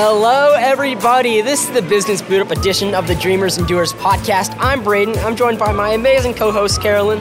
Hello, everybody. This is the Business Boot Up edition of the Dreamers and Doers podcast. I'm Braden. I'm joined by my amazing co host, Carolyn.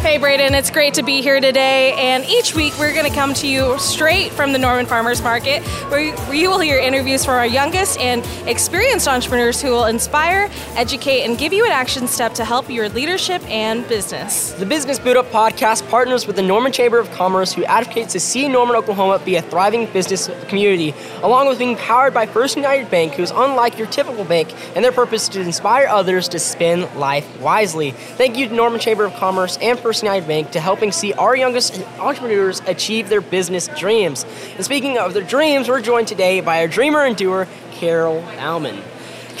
Hey, Braden, it's great to be here today. And each week we're going to come to you straight from the Norman Farmers Market, where you will hear interviews from our youngest and experienced entrepreneurs who will inspire, educate, and give you an action step to help your leadership and business. The Business Boot Up podcast partners with the Norman Chamber of Commerce, who advocates to see Norman, Oklahoma be a thriving business community, along with being powered by First United Bank, who's unlike your typical bank, and their purpose is to inspire others to spend life wisely. Thank you to Norman Chamber of Commerce and First United Bank to helping see our youngest entrepreneurs achieve their business dreams. And speaking of their dreams, we're joined today by our dreamer and doer, Carol Bauman.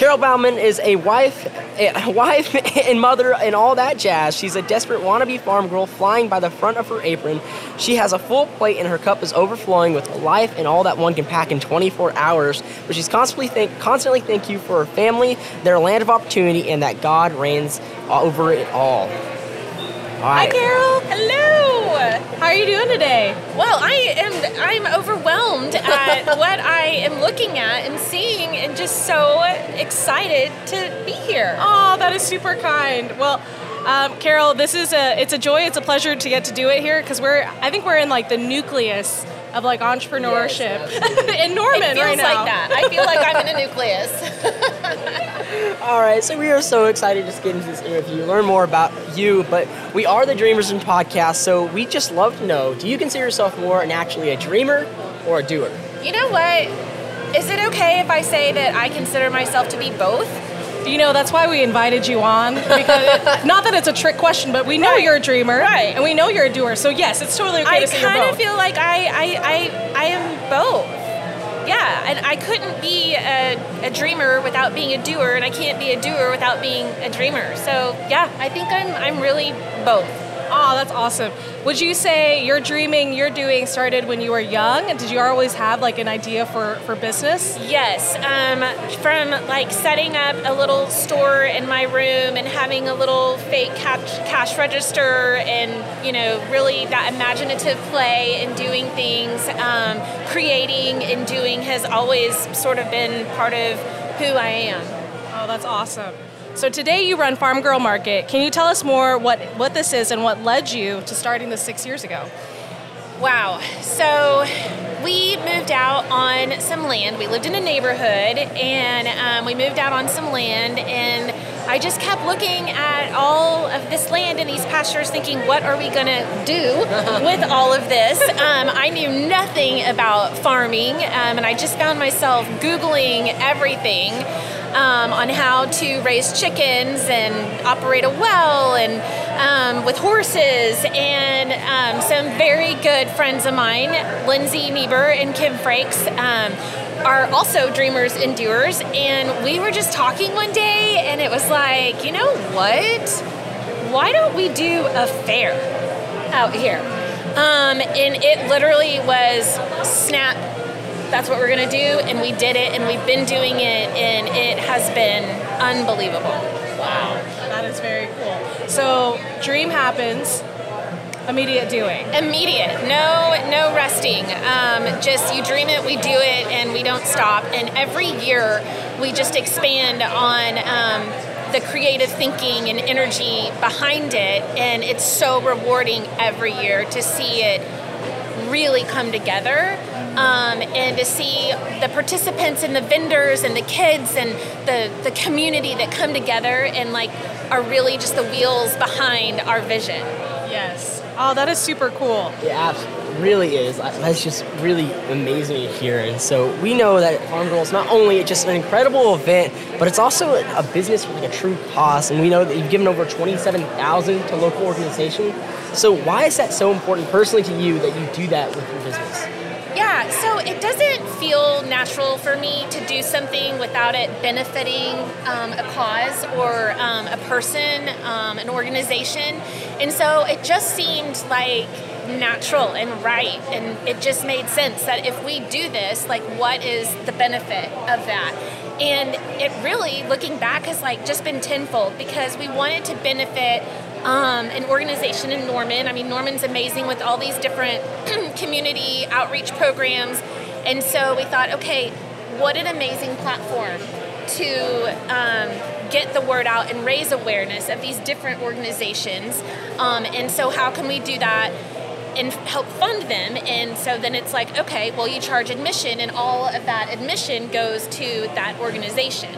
Carol Bauman is a wife, a wife and mother and all that jazz. She's a desperate wannabe farm girl flying by the front of her apron. She has a full plate and her cup is overflowing with life and all that one can pack in 24 hours. But she's constantly thank, constantly thank you for her family, their land of opportunity, and that God reigns over it all. Hi, Carol. Hello. How are you doing today? Well, I am. I'm overwhelmed at what I am looking at and seeing, and just so excited to be here. Oh, that is super kind. Well. Um, Carol, this is a it's a joy, it's a pleasure to get to do it here because we're I think we're in like the nucleus of like entrepreneurship yes, in Norman it feels right now. like that. I feel like I'm in a nucleus. All right, so we are so excited to get into this interview, learn more about you. But we are the Dreamers and Podcast, so we just love to know: Do you consider yourself more an actually a dreamer or a doer? You know what? Is it okay if I say that I consider myself to be both? You know, that's why we invited you on. Because not that it's a trick question, but we know right. you're a dreamer, right? And we know you're a doer. So yes, it's totally okay I to say you're both. I kind of feel like I, I, I, I am both. Yeah, and I couldn't be a, a dreamer without being a doer, and I can't be a doer without being a dreamer. So yeah, I think I'm, I'm really both. Oh, that's awesome. Would you say your dreaming, your doing started when you were young? Did you always have like an idea for, for business? Yes. Um, from like setting up a little store in my room and having a little fake cash, cash register and, you know, really that imaginative play and doing things, um, creating and doing has always sort of been part of who I am. Oh, that's awesome. So today you run Farm Girl Market. Can you tell us more what, what this is and what led you to starting this six years ago? Wow. So we moved out on some land. We lived in a neighborhood and um, we moved out on some land and I just kept looking at all of this land and these pastures thinking, what are we going to do with all of this? Um, I knew nothing about farming um, and I just found myself Googling everything um, on how to raise chickens and operate a well and um, with horses. And um, some very good friends of mine, Lindsay Niebuhr and Kim Frakes, um, are also dreamers and doers. And we were just talking one day, and it was like, you know what? Why don't we do a fair out here? Um, and it literally was snap that's what we're going to do and we did it and we've been doing it and it has been unbelievable. Wow. That is very cool. So dream happens. Immediate doing. Immediate. No no resting. Um, just you dream it we do it and we don't stop. And every year we just expand on um, the creative thinking and energy behind it and it's so rewarding every year to see it really come together um, and to see the participants and the vendors and the kids and the, the community that come together and like are really just the wheels behind our vision. Yes. Oh, that is super cool. Yeah, absolutely. Really is. That's just really amazing to hear. And so we know that Farm Girl is not only just an incredible event, but it's also a business with like a true cause. And we know that you've given over 27,000 to local organizations. So why is that so important personally to you that you do that with your business? Yeah, so it doesn't feel natural for me to do something without it benefiting um, a cause or um, a person, um, an organization. And so it just seemed like natural and right. And it just made sense that if we do this, like, what is the benefit of that? And it really, looking back, has like just been tenfold because we wanted to benefit um, an organization in Norman. I mean, Norman's amazing with all these different community outreach programs. And so we thought, okay, what an amazing platform to um, get the word out and raise awareness of these different organizations. Um, and so, how can we do that? And help fund them and so then it's like okay well you charge admission and all of that admission goes to that organization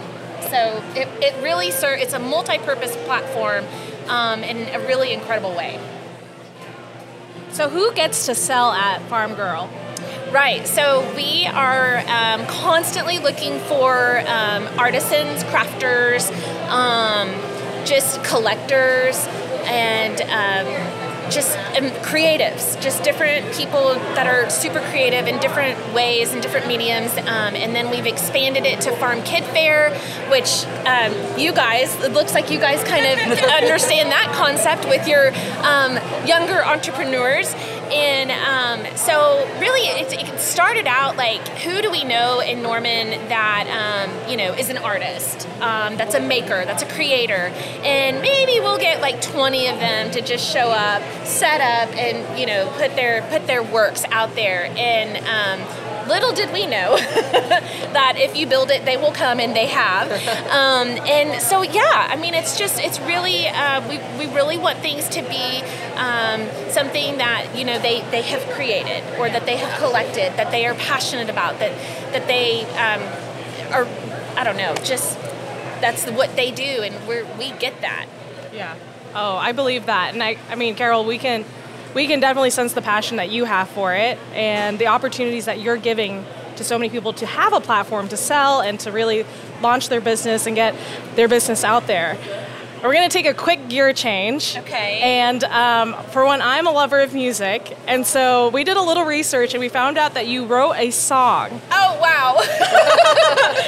so it, it really ser- it's a multi-purpose platform um, in a really incredible way So who gets to sell at Farm Girl? Right. So we are um, constantly looking for um, artisans, crafters, um, just collectors, and um, just um, creatives, just different people that are super creative in different ways and different mediums. Um, and then we've expanded it to Farm Kid Fair, which um, you guys, it looks like you guys kind of understand that concept with your um, younger entrepreneurs. And um, so, really, it, it started out like, who do we know in Norman that um, you know is an artist, um, that's a maker, that's a creator, and maybe we'll get like 20 of them to just show up, set up, and you know put their put their works out there. And um, little did we know that if you build it, they will come, and they have. Um, and so, yeah, I mean, it's just it's really uh, we we really want things to be um, something that you know they they have created or that they have collected, that they are passionate about, that that they um, are I don't know, just that's what they do, and we we get that. Yeah. Oh, I believe that, and I, I mean, Carol, we can, we can definitely sense the passion that you have for it, and the opportunities that you're giving to so many people to have a platform to sell and to really launch their business and get their business out there. We're going to take a quick gear change. Okay. And um, for one, I'm a lover of music, and so we did a little research and we found out that you wrote a song. Oh wow!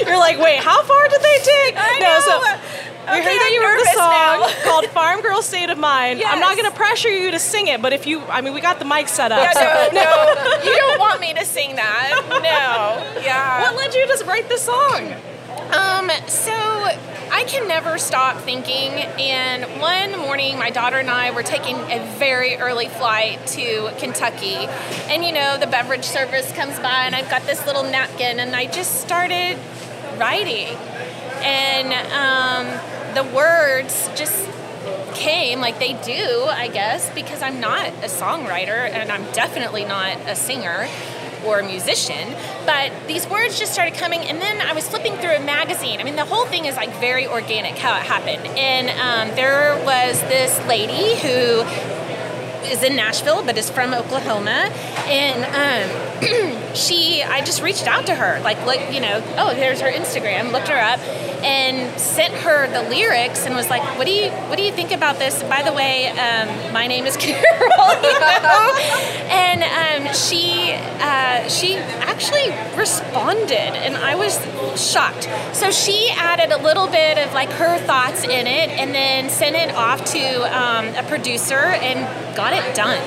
You're like, wait, how far did they dig? I no, know. so we Okay, heard that I'm you wrote a song called "Farm Girl State of Mind." I'm not going to pressure you to sing it, but if you, I mean, we got the mic set up. so- no, no, you don't want me to sing that. No. Yeah. What led you to write the song? Um, so I can never stop thinking. And one morning, my daughter and I were taking a very early flight to Kentucky. And you know, the beverage service comes by, and I've got this little napkin, and I just started writing. And um, the words just came like they do, I guess, because I'm not a songwriter and I'm definitely not a singer or a musician. But these words just started coming, and then I was flipping through a magazine. I mean, the whole thing is like very organic how it happened. And um, there was this lady who is in Nashville, but is from Oklahoma, and um, she, I just reached out to her, like, look, you know, oh, there's her Instagram, looked her up, and sent her the lyrics, and was like, what do you, what do you think about this? By the way, um, my name is Carol, you know? and um, she, uh, she actually responded, and I was shocked. So she added a little bit of like her thoughts in it, and then sent it off to um, a producer and got it done.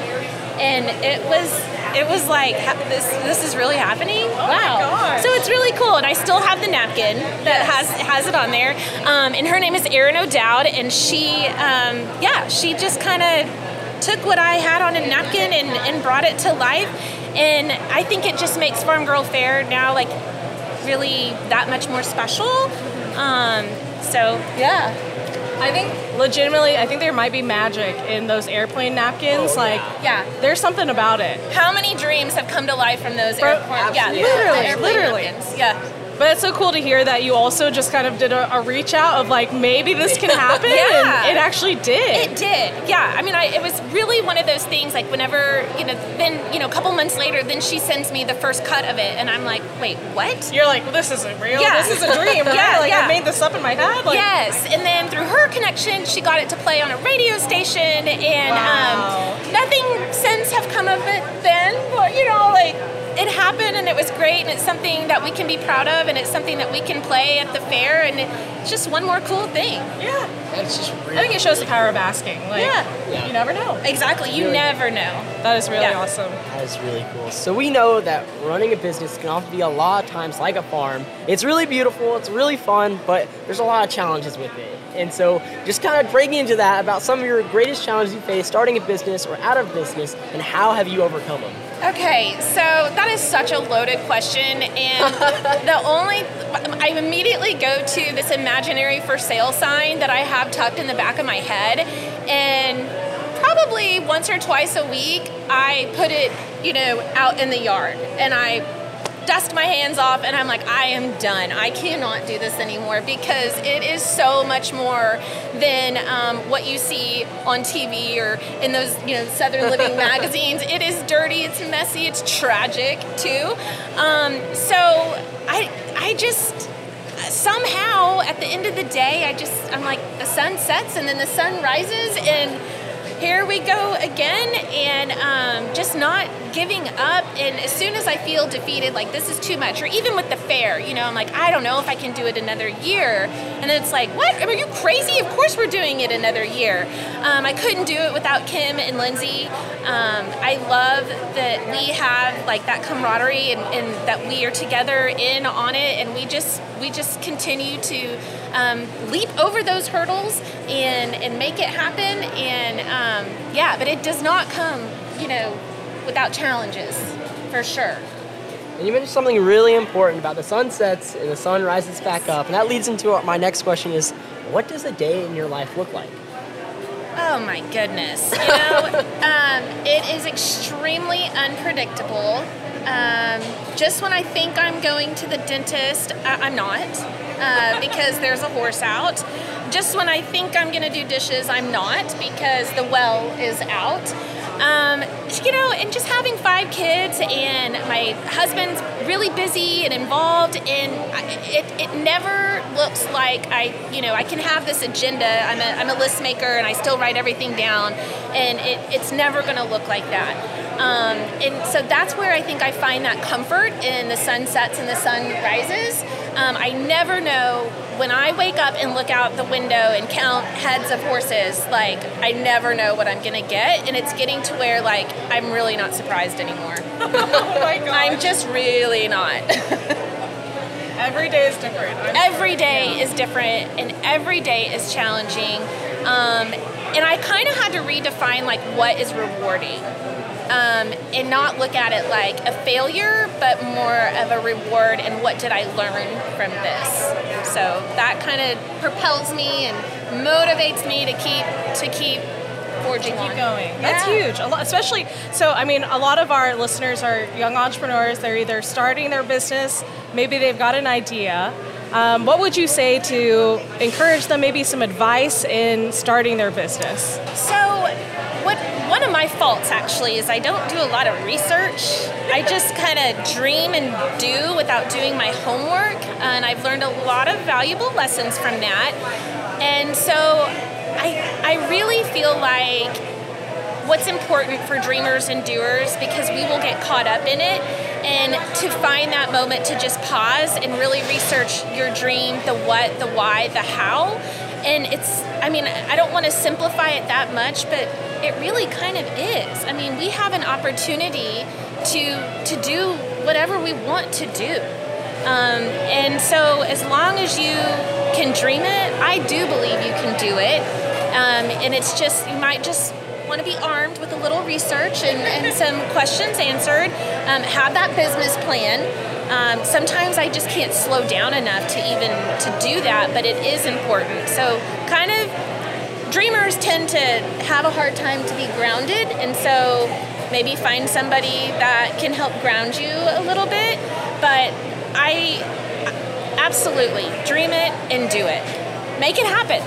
And it was it was like this this is really happening. wow! So it's really cool, and I still have the napkin that has has it on there. Um, and her name is Erin O'Dowd, and she um, yeah she just kind of took what I had on a napkin and, and brought it to life. And I think it just makes Farm Girl Fair now like really that much more special. Um, so yeah, I think legitimately, I think there might be magic in those airplane napkins. Oh, like, yeah. there's something about it. How many dreams have come to life from those Bro- airport? Yeah. Literally, airplane literally. napkins. Yeah. But it's so cool to hear that you also just kind of did a, a reach out of like maybe this can happen, Yeah. and it actually did. It did, yeah. I mean, I, it was really one of those things. Like whenever you know, then you know, a couple months later, then she sends me the first cut of it, and I'm like, wait, what? You're like, well, this isn't real. Yeah. This is a dream, right? Yeah, like yeah. I made this up in my head. Like, yes, and then through her connection, she got it to play on a radio station, and Wow. um, nothing since have come of it then. But you know, like it happened, and it was great, and it's something that we can be proud of, and it's something that we can play at the fair, and it's just one more cool thing. yeah. It's just I think it shows the power of asking. Like, Yeah. you never know. Exactly, you Really. never know. That is really Yeah. awesome. That is really cool. So we know that running a business can often be a lot of times like a farm. It's really beautiful, it's really fun, but there's a lot of challenges with it. And so, just kind of breaking into that about some of your greatest challenges you face starting a business or out of business, and how have you overcome them? Okay, so that is such a loaded question, and the only I immediately go to this imaginary for sale sign that I have tucked in the back of my head, and probably once or twice a week I put it, you know, out in the yard, and I dust my hands off and I'm like, I am done. I cannot do this anymore because it is so much more than um, what you see on TV or in those, you know, Southern Living magazines. It is dirty, it's messy, it's tragic too. Um, so I, I just somehow at the end of the day, I just I'm like the sun sets and then the sun rises and here we go again and um, just not giving up and as soon as i feel defeated like this is too much or even with the fair you know i'm like i don't know if i can do it another year and then it's like what? Are you crazy? Of course we're doing it another year. Um, i couldn't do it without kim and lindsay. Um, i love that we have like that camaraderie and, and, that we are together in on it and we just we just continue to um, leap over those hurdles and and make it happen. And um, yeah but it does not come you know without challenges for sure. And you mentioned something really important about the sun sets and the sun rises back up. And that leads into my next question is what does a day in your life look like? Oh my goodness. You know, um, it is extremely unpredictable. Um, just when I think I'm going to the dentist, I- am not uh, because there's a horse out. Just when I think I'm going to do dishes, I'm not because the well is out. Um, you know, and just having five kids and my husband's really busy and involved, and it, it never looks like I, you know, I can have this agenda. I'm a, I'm a list maker and I still write everything down, and it, it's never going to look like that. Um, and so that's where I think I find that comfort in the sun sets and the sun rises. Um, I never know when I wake up and look out the window and count heads of horses, like I never know what I'm gonna get, and it's getting to where like I'm really not surprised anymore. oh my god! I'm just really not. every day is different. I'm every sure. day yeah. is different, and every day is challenging. Um, and I kind of had to redefine like what is rewarding um, and not look at it like a failure, but more of a reward and what did I learn from this. So that kind of propels me and motivates me to keep to keep forging keep on. going. That's huge. A lot, especially so. I mean, a lot of our listeners are young entrepreneurs. They're either starting their business, maybe they've got an idea. Um, what would you say to encourage them? Maybe some advice in starting their business. So what one of my faults actually is I don't do a lot of research. I just kind of dream and do without doing my homework, and I've learned a lot of valuable lessons from that. And so I I really feel like what's important for dreamers and doers because we will get caught up in it and to find that moment to just pause and really research your dream, the what, the why, the how. And it's I mean, I don't want to simplify it that much, but it really kind of is. I mean, we have an opportunity to to do whatever we want to do. Um, and so, as long as you can dream it, I do believe you can do it. Um, and it's just, you might just want to be armed with a little research and, and some questions answered. Um, have that business plan. Um, sometimes I just can't slow down enough to even to do that, but it is important. So, kind of dreamers tend to have a hard time to be grounded, and so maybe find somebody that can help ground you a little bit. But I absolutely dream it and do it, make it happen.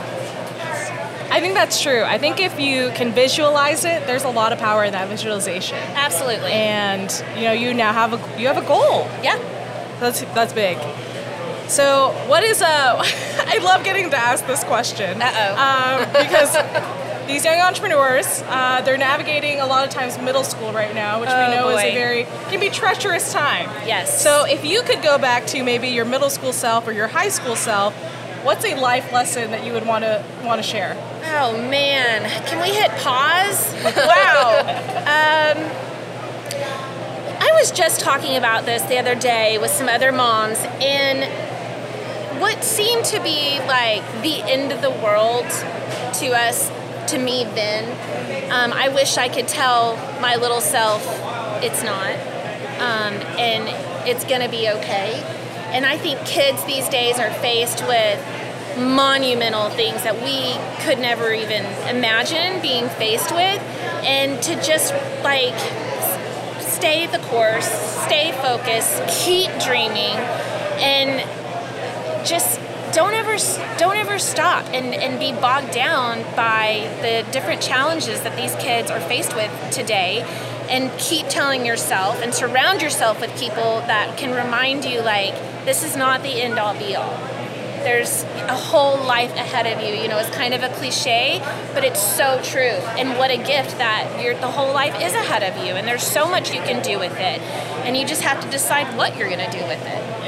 I think that's true. I think if you can visualize it, there's a lot of power in that visualization. Absolutely. And you know, you now have a you have a goal. Yeah. That's that's big. So, what is a? I love getting to ask this question. Uh because these young entrepreneurs, uh, they're navigating a lot of times middle school right now, which oh, we know boy. is a very can be treacherous time. Yes. So, if you could go back to maybe your middle school self or your high school self, what's a life lesson that you would want to want to share? Oh man, can we hit pause? wow. um, I was just talking about this the other day with some other moms, and what seemed to be like the end of the world to us, to me then, um, I wish I could tell my little self it's not. Um, and it's going to be okay. And I think kids these days are faced with monumental things that we could never even imagine being faced with. And to just like stay the course, stay focused, keep dreaming, and just don't ever don't ever stop and, and be bogged down by the different challenges that these kids are faced with today. And keep telling yourself and surround yourself with people that can remind you like this is not the end all be all. There's a whole life ahead of you you know it's kind of a cliche but it's so true. And what a gift that your the whole life is ahead of you and there's so much you can do with it. And you just have to decide what you're going to do with it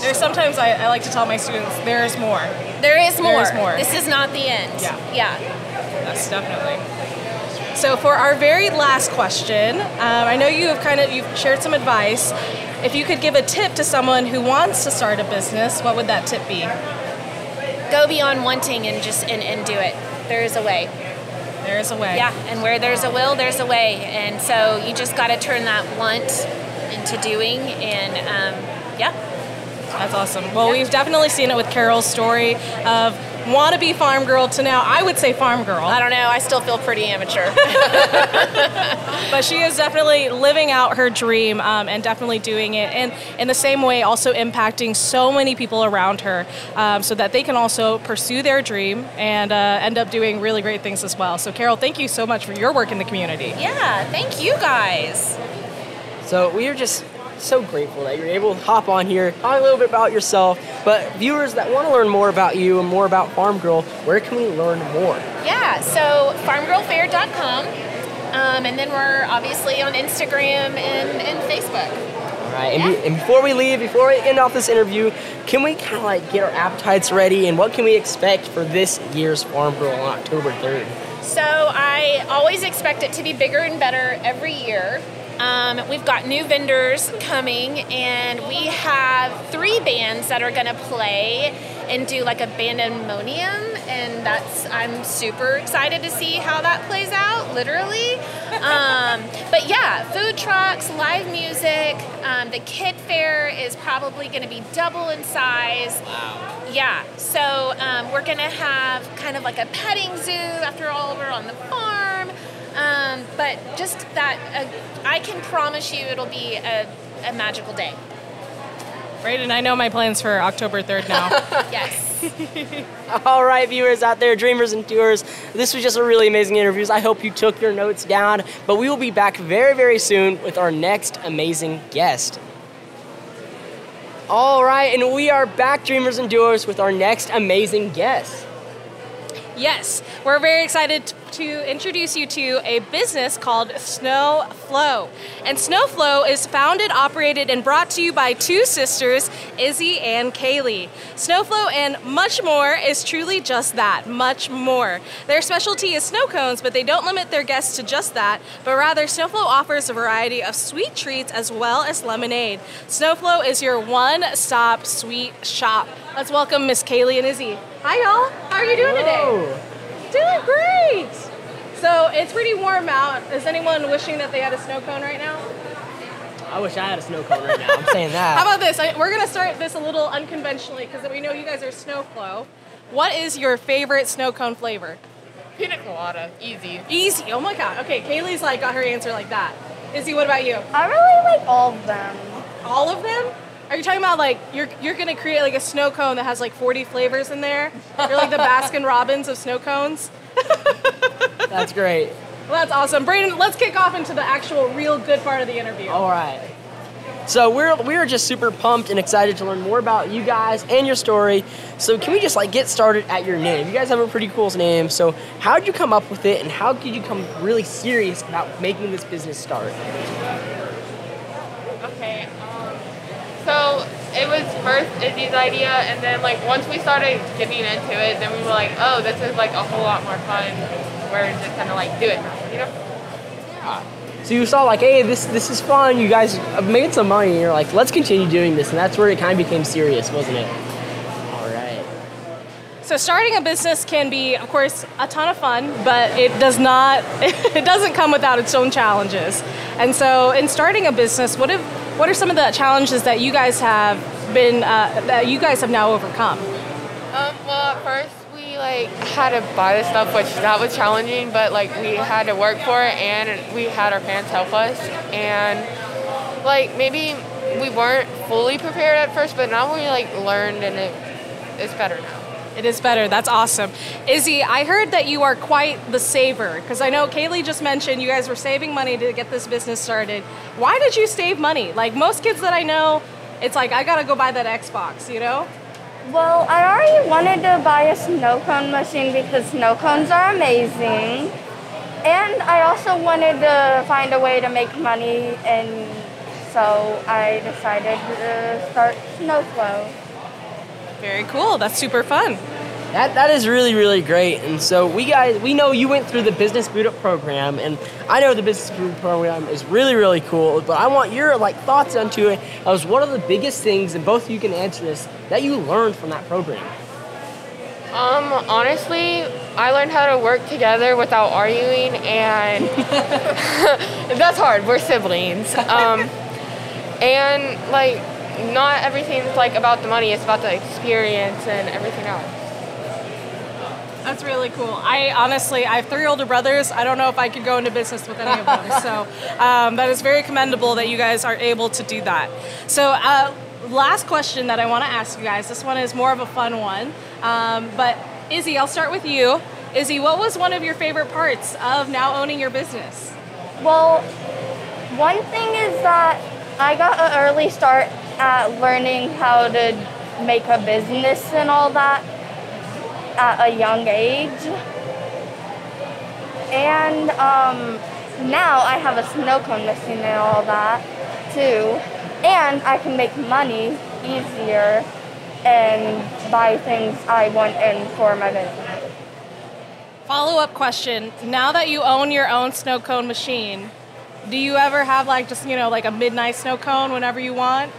there's sometimes I, I like to tell my students there is more there is more there is more this is not the end yeah yeah that's definitely so for our very last question, um, I know you have kind of you've shared some advice. If you could give a tip to someone who wants to start a business, what would that tip be? Go beyond wanting and just and, and do it. There is a way. There is a way. Yeah, and where there's a will, there's a way. And so you just got to turn that want into doing, and um, yeah. That's awesome. Well, we've definitely seen it with Carol's story of wannabe farm girl to now I would say farm girl. I don't know. I still feel pretty amateur. but she is definitely living out her dream um, and definitely doing it, and in the same way, also impacting so many people around her, um, so that they can also pursue their dream and uh, end up doing really great things as well. So, Carol, thank you so much for your work in the community. Yeah, thank you guys. So we are just so grateful that you're able to hop on here, talk a little bit about yourself. But viewers that want to learn more about you and more about Farm Girl, where can we learn more? Yeah, so farmgirlfair.com. Um, and then we're obviously on Instagram and, and Facebook. All right, and, be, and, before we leave, before we end off this interview, can we kind of like get our appetites ready and what can we expect for this year's Farm Girl on October 3rd? So I always expect it to be bigger and better every year. Um, we've got new vendors coming, and we have three bands that are going to play and do like a bandemonium, and that's I'm super excited to see how that plays out, literally. Um, but yeah, food trucks, live music. Um, the kid fair is probably going to be double in size. Wow. Yeah, so um, we're going to have kind of like a petting zoo after all we're on the farm. Um, but just that, uh, I can promise you it'll be a, a magical day. Right, and I know my plans for October 3rd now. yes. All right, viewers out there, dreamers and doers, this was just a really amazing interview. I hope you took your notes down, but we will be back very, very soon with our next amazing guest. All right, and we are back, dreamers and doers, with our next amazing guest. Yes, we're very excited to introduce you to a business called Snow Flow. And Snow Flow is founded, operated, and brought to you by two sisters, Izzy and Kaylee. Snow Flow and much more is truly just that, much more. Their specialty is snow cones, but they don't limit their guests to just that, but rather Snow Flow offers a variety of sweet treats as well as lemonade. Snow Flow is your one-stop sweet shop. Let's welcome Miss Kaylee and Izzy. Hi y'all, how are you doing Hello. today? Doing great. So it's pretty warm out. Is anyone wishing that they had a snow cone right now? I wish I had a snow cone right now. I'm saying that. How about this? I, we're gonna start this a little unconventionally because we know you guys are snow flow. What is your favorite snow cone flavor? Pina colada, easy. Easy. Oh my god. Okay, Kaylee's like got her answer like that. Izzy, what about you? I really like all of them. All of them? Are you talking about like you're you're gonna create like a snow cone that has like 40 flavors in there? You're like the Baskin Robbins of snow cones. That's great. Well, that's awesome, Braden. Let's kick off into the actual, real good part of the interview. All right. So we're we're just super pumped and excited to learn more about you guys and your story. So can we just like get started at your name? You guys have a pretty cool name. So how did you come up with it, and how did you come really serious about making this business start? Okay. Um, so it was first Izzy's idea, and then like once we started getting into it, then we were like, oh, this is like a whole lot more fun. We're just kind of like do it you know? Yeah. So you saw like, hey, this this is fun. You guys have made some money. And you're like, let's continue doing this, and that's where it kind of became serious, wasn't it? All right. So starting a business can be, of course, a ton of fun, but it does not. It doesn't come without its own challenges. And so, in starting a business, what have what are some of the challenges that you guys have been uh, that you guys have now overcome? Um, well, at first like had to buy the stuff, which that was challenging, but like we had to work for it, and we had our parents help us, and like maybe we weren't fully prepared at first, but now we like learned, and it's better now. It is better. That's awesome. Izzy, I heard that you are quite the saver because I know Kaylee just mentioned you guys were saving money to get this business started. Why did you save money? Like most kids that I know, it's like I gotta go buy that Xbox, you know? Well, I already wanted to buy a snow cone machine because snow cones are amazing. And I also wanted to find a way to make money, and so I decided to start Snowflow. Very cool. That's super fun. That, that is really really great and so we guys we know you went through the business boot up program and i know the business boot program is really really cool but i want your like thoughts onto it as one of the biggest things and both of you can answer this that you learned from that program Um, honestly, I learned how to work together without arguing, and that's hard. We're siblings. Um, and like, not everything's like about the money. It's about the experience and everything else. That's really cool. I honestly, I have three older brothers. I don't know if I could go into business with any of them. so um, that is very commendable that you guys are able to do that. So, uh, last question that I want to ask you guys. This one is more of a fun one. Um, but Izzy, I'll start with you. Izzy, what was one of your favorite parts of now owning your business? Well, one thing is that I got an early start at learning how to make a business and all that at a young age. And um, now I have a snow cone machine and all that too. And I can make money easier and buy things I want in for my business. Follow up question. Now that you own your own snow cone machine, do you ever have like just, you know, like a midnight snow cone whenever you want?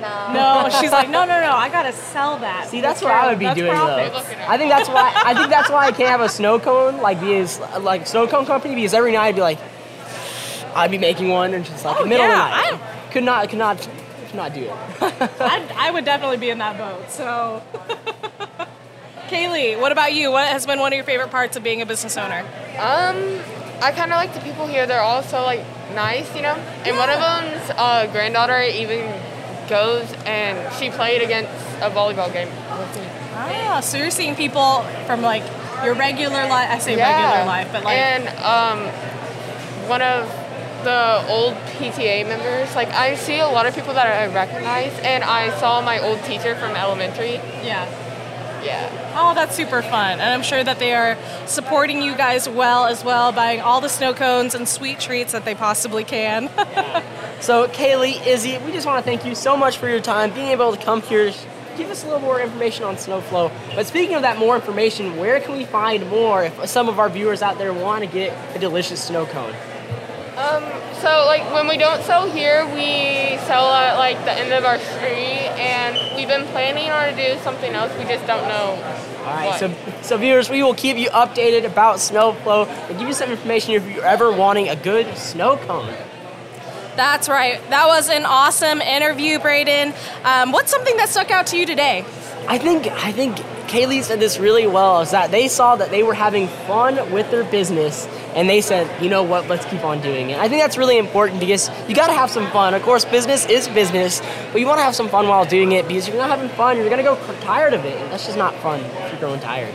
No. No, she's like, no, no, no, I gotta sell that. See, that's what I would be That's doing profit. though. I think that's why I think that's why I can't have a snow cone like because like snow cone company because every night I'd be like I'd be making one and just like Oh, the middle yeah, of the night. I, could not could not could not do it. I'd, I would definitely be in that boat. So, Kaylee, what about you? What has been one of your favorite parts of being a business owner? Um, I kind of like the people here. They're all so like nice, you know. And one of them's uh, granddaughter even goes and she played against a volleyball game with me. Ah, so you're seeing people from like your regular life. I say regular life, but like and um, one of the old PTA members. Like I see a lot of people that I recognize, and I saw my old teacher from elementary. yeah. Yeah. Oh, that's super fun. And I'm sure that they are supporting you guys well as well, buying all the snow cones and sweet treats that they possibly can. So Kaylee, Izzy, we just want to thank you so much for your time, being able to come here, give us a little more information on Snowflow. But speaking of that more information, where can we find more if some of our viewers out there want to get a delicious snow cone? Um, so like when we don't sell here, we sell at like the end of our street, and we've been planning on to do something else. We just don't know. All right, what. so so viewers, we will keep you updated about Snowflow and give you some information if you're ever wanting a good snow cone. That's right. That was an awesome interview, Braden. Um, what's something that stuck out to you today? I think I think Kaylee said this really well. Is that they saw that they were having fun with their business, and they said, you know what, let's keep on doing it. I think that's really important because you got to have some fun. Of course, business is business, but you want to have some fun while doing it because if you're not having fun, you're gonna go tired of it, and that's just not fun if you're growing tired.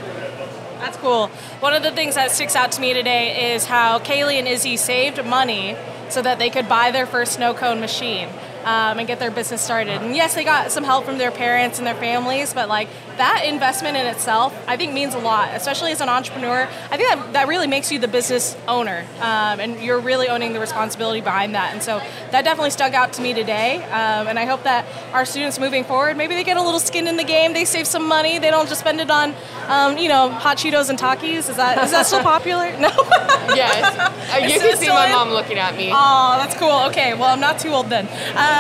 That's cool. One of the things that sticks out to me today is how Kaylee and Izzy saved money so that they could buy their first snow cone machine um, and get their business started. And yes, they got some help from their parents and their families, but like that investment in itself, I think means a lot, especially as an entrepreneur. I think that, that really makes you the business owner, um, and you're really owning the responsibility behind that. And so that definitely stuck out to me today. Um, and I hope that our students moving forward, maybe they get a little skin in the game, they save some money, they don't just spend it on, um, you know, hot Cheetos and Takis. Is that is that still popular? No. Yes. Uh, you can see my in? mom looking at me. Oh, that's cool. Okay, well, I'm not too old then. Um,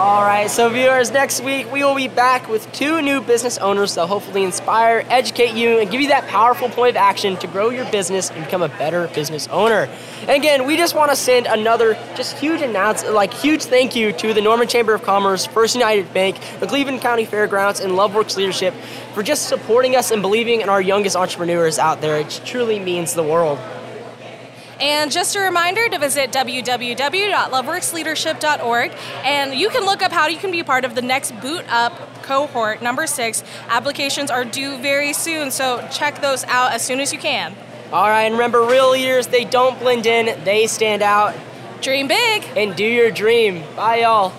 All right, so viewers, next week we will be back with two new business owners that hopefully inspire, educate you, and give you that powerful point of action to grow your business and become a better business owner. And again, we just want to send another just huge announce, like huge thank you to the Norman Chamber of Commerce, First United Bank, the Cleveland County Fairgrounds, and LoveWorks Leadership for just supporting us and believing in our youngest entrepreneurs out there. It truly means the world. And just a reminder to visit www.loveworksleadership.org and you can look up how you can be part of the next Boot Up cohort number six. Applications are due very soon, so check those out as soon as you can. All right, and remember, real leaders, they don't blend in, they stand out. Dream big and do your dream. Bye, y'all.